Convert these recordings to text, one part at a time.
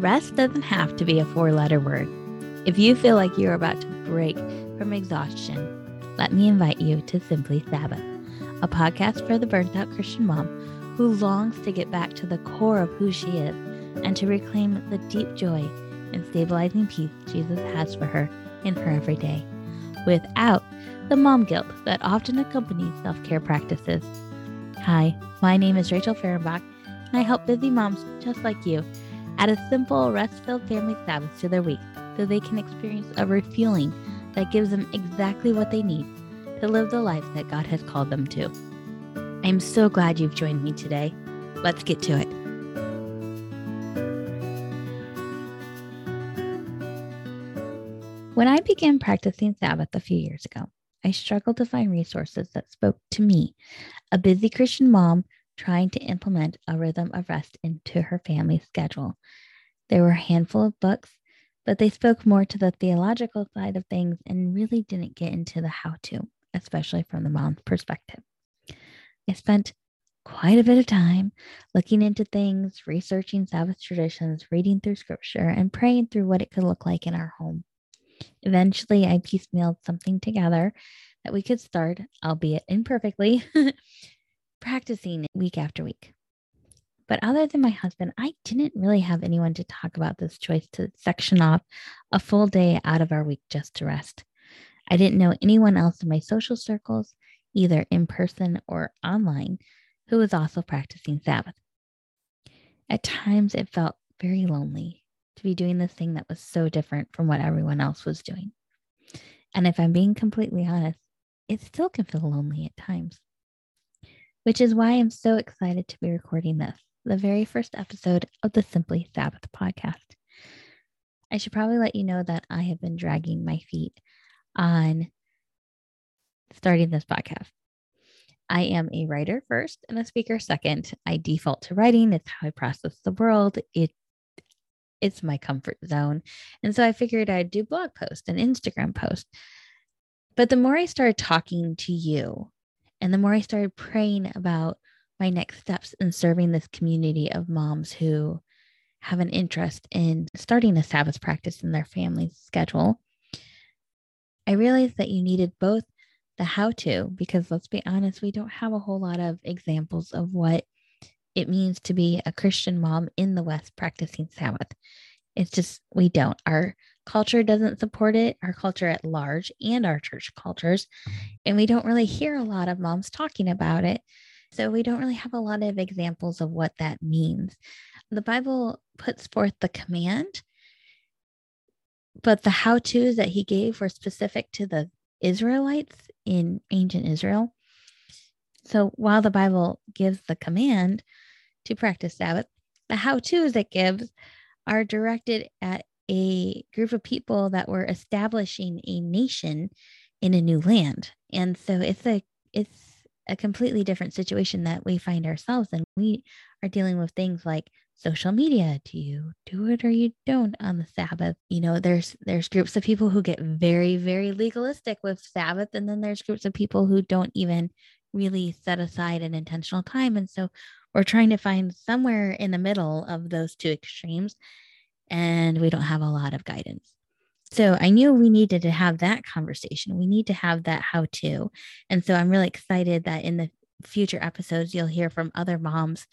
Rest doesn't have to be a four letter word. If you feel like you're about to break from exhaustion, let me invite you to Simply Sabbath, a podcast for the burnt out Christian mom who longs to get back to the core of who she is and to reclaim the deep joy and stabilizing peace Jesus has for her in her everyday, without the mom guilt that often accompanies self care practices. Hi, my name is Rachel Fahrenbach, and I help busy moms just like you add a simple, rest filled family Sabbath to their week so they can experience a refueling that gives them exactly what they need to live the life that God has called them to. I'm so glad you've joined me today. Let's get to it. When I began practicing Sabbath a few years ago, I struggled to find resources that spoke to me, a busy Christian mom trying to implement a rhythm of rest into her family's schedule. There were a handful of books, but they spoke more to the theological side of things and really didn't get into the how to, especially from the mom's perspective. I spent quite a bit of time looking into things, researching Sabbath traditions, reading through scripture, and praying through what it could look like in our home. Eventually, I piecemealed something together that we could start, albeit imperfectly, practicing week after week. But other than my husband, I didn't really have anyone to talk about this choice to section off a full day out of our week just to rest. I didn't know anyone else in my social circles, either in person or online, who was also practicing Sabbath. At times, it felt very lonely to be doing this thing that was so different from what everyone else was doing. And if I'm being completely honest, it still can feel lonely at times which is why I'm so excited to be recording this, the very first episode of the Simply Sabbath podcast. I should probably let you know that I have been dragging my feet on starting this podcast. I am a writer first and a speaker second. I default to writing. It's how I process the world. It it's my comfort zone. And so I figured I'd do blog posts and Instagram posts. But the more I started talking to you and the more I started praying about my next steps in serving this community of moms who have an interest in starting a Sabbath practice in their family's schedule, I realized that you needed both the how to, because let's be honest, we don't have a whole lot of examples of what it means to be a Christian mom in the West practicing Sabbath. It's just, we don't. Our culture doesn't support it, our culture at large, and our church cultures. And we don't really hear a lot of moms talking about it. So we don't really have a lot of examples of what that means. The Bible puts forth the command, but the how to's that he gave were specific to the Israelites in ancient Israel. So while the Bible gives the command to practice Sabbath, the how to's it gives are directed at a group of people that were establishing a nation in a new land. And so it's a it's a completely different situation that we find ourselves in. We are dealing with things like social media. Do you do it or you don't on the Sabbath? You know, there's there's groups of people who get very, very legalistic with Sabbath, and then there's groups of people who don't even really set aside an intentional time. And so we're trying to find somewhere in the middle of those two extremes and we don't have a lot of guidance. So I knew we needed to have that conversation. We need to have that how to. And so I'm really excited that in the future episodes, you'll hear from other moms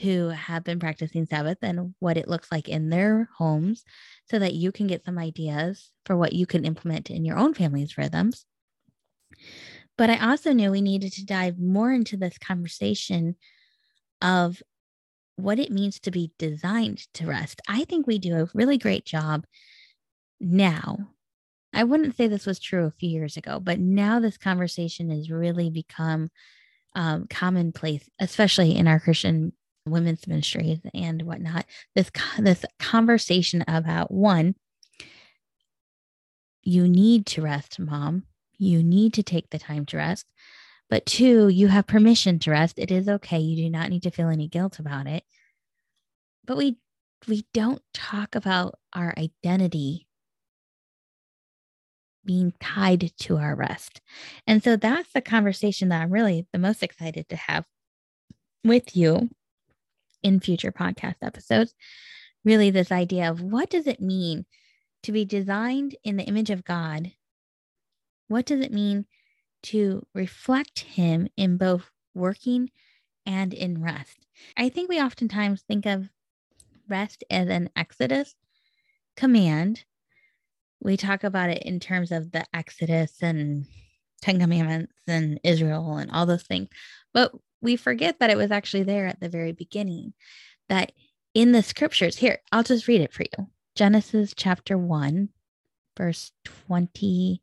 who have been practicing Sabbath and what it looks like in their homes so that you can get some ideas for what you can implement in your own family's rhythms. But I also knew we needed to dive more into this conversation of what it means to be designed to rest. I think we do a really great job now. I wouldn't say this was true a few years ago, but now this conversation has really become um, commonplace, especially in our Christian women's ministries and whatnot. This this conversation about one, you need to rest, mom. You need to take the time to rest. But two, you have permission to rest. It is okay. You do not need to feel any guilt about it. But we we don't talk about our identity being tied to our rest. And so that's the conversation that I'm really the most excited to have with you in future podcast episodes really this idea of what does it mean to be designed in the image of God? What does it mean to reflect Him in both working and in rest? I think we oftentimes think of rest as an Exodus command. We talk about it in terms of the Exodus and Ten Commandments and Israel and all those things. But we forget that it was actually there at the very beginning, that in the scriptures, here, I'll just read it for you Genesis chapter 1, verse 20.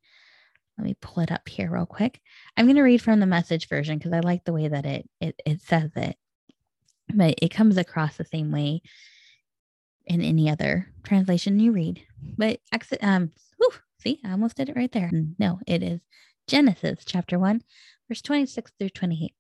Let me pull it up here real quick. I'm going to read from the message version because I like the way that it, it it says it. But it comes across the same way in any other translation you read. But um, whew, see, I almost did it right there. No, it is Genesis chapter 1, verse 26 through 28.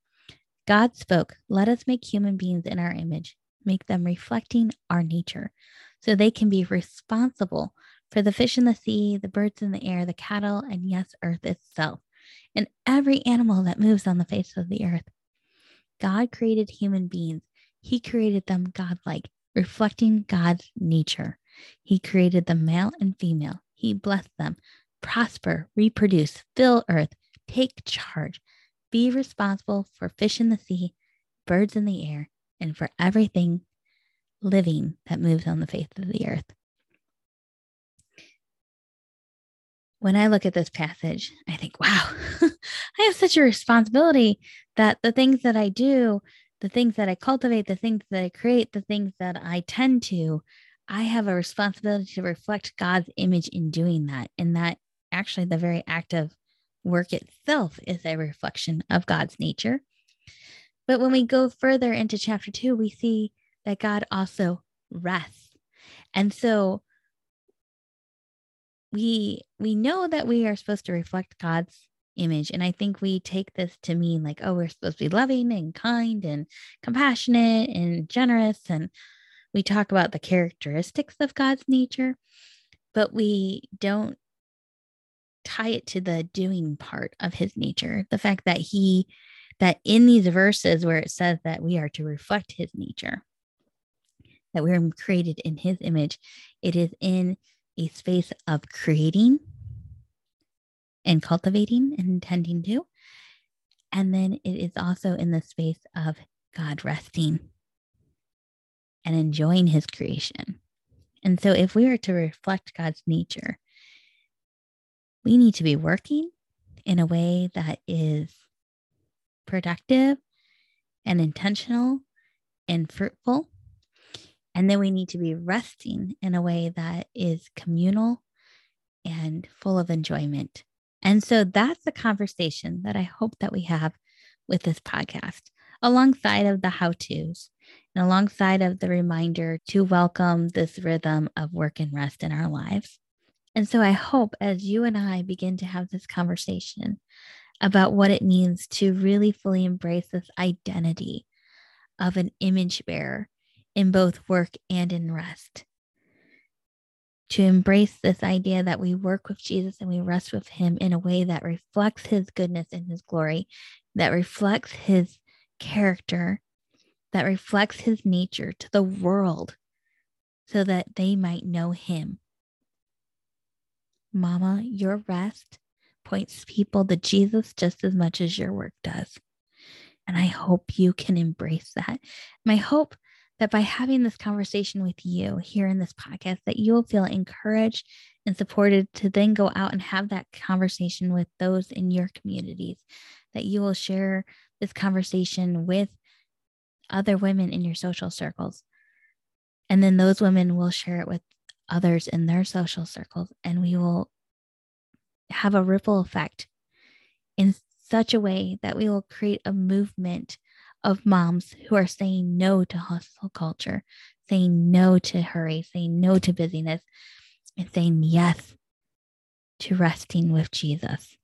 God spoke, Let us make human beings in our image, make them reflecting our nature, so they can be responsible for the fish in the sea, the birds in the air, the cattle, and yes, earth itself, and every animal that moves on the face of the earth. God created human beings. He created them godlike, reflecting God's nature. He created them male and female. He blessed them. Prosper, reproduce, fill earth, take charge, be responsible for fish in the sea, birds in the air, and for everything living that moves on the face of the earth. When I look at this passage, I think, wow, I have such a responsibility that the things that I do, the things that I cultivate, the things that I create, the things that I tend to, I have a responsibility to reflect God's image in doing that. And that actually the very act of work itself is a reflection of God's nature. But when we go further into chapter two, we see that God also rests. And so we we know that we are supposed to reflect God's image. And i think we take this to mean like oh we're supposed to be loving and kind and compassionate and generous. And we talk about the characteristics of god's nature but we don't tie it to the doing part of his nature. The fact that he that in these verses where it says that we are to reflect his nature that we're created in his image it is in a space of creating and cultivating and intending to and then it is also in the space of god resting and enjoying his creation and so if we are to reflect god's nature we need to be working in a way that is productive and intentional and fruitful. And then we need to be resting in a way that is communal and full of enjoyment. And so that's the conversation that I hope that we have with this podcast, alongside of the how to's and alongside of the reminder to welcome this rhythm of work and rest in our lives. And so I hope as you and I begin to have this conversation about what it means to really fully embrace this identity of an image bearer in both work and in rest. To embrace this idea that we work with Jesus and we rest with him in a way that reflects his goodness and his glory, that reflects his character, that reflects his nature to the world so that they might know him Mama, your rest points people to Jesus just as much as your work does. And I hope you can embrace that. My hope that by having this conversation with you here in this podcast, that you will feel encouraged and supported to then go out and have that conversation with those in your communities, that you will share this conversation with other women in your social circles. And then those women will share it with others in their social circles, and we will have a ripple effect in such a way that we will create a movement of moms who are saying no to hustle culture, saying no to hurry, saying no to busyness, and saying yes to resting with Jesus,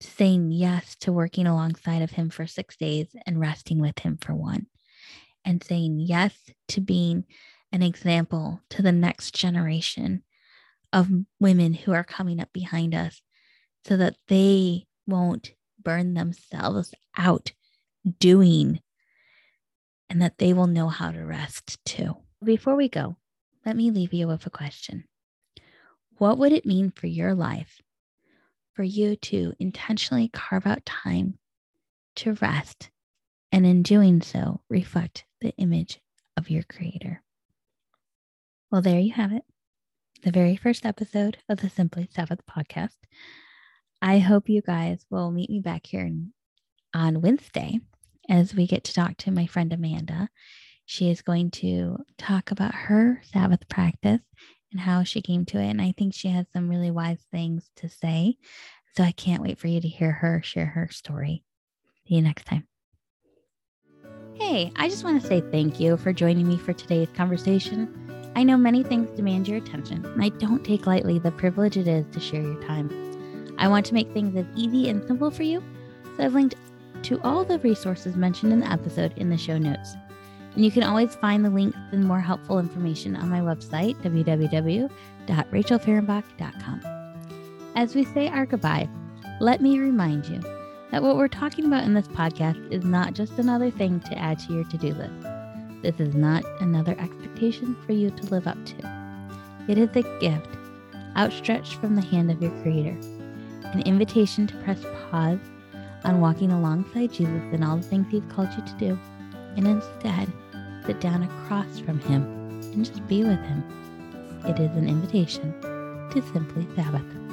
saying yes to working alongside of Him for six days and resting with Him for one, and saying yes to being an example to the next generation of women who are coming up behind us so that they won't burn themselves out doing and that they will know how to rest too. Before we go, let me leave you with a question. What would it mean for your life for you to intentionally carve out time to rest and in doing so reflect the image of your creator? Well, there you have it. The very first episode of the Simply Sabbath podcast. I hope you guys will meet me back here on Wednesday as we get to talk to my friend Amanda. She is going to talk about her Sabbath practice and how she came to it. And I think she has some really wise things to say. So I can't wait for you to hear her share her story. See you next time. Hey, I just want to say thank you for joining me for today's conversation. I know many things demand your attention, and I don't take lightly the privilege it is to share your time. I want to make things as easy and simple for you, so I've linked to all the resources mentioned in the episode in the show notes. And you can always find the links and more helpful information on my website, www.rachelfahrenbach.com. As we say our goodbye, let me remind you that what we're talking about in this podcast is not just another thing to add to your to do list. This is not another expectation for you to live up to. It is a gift outstretched from the hand of your Creator, an invitation to press pause on walking alongside Jesus in all the things He's called you to do, and instead sit down across from Him and just be with Him. It is an invitation to simply Sabbath.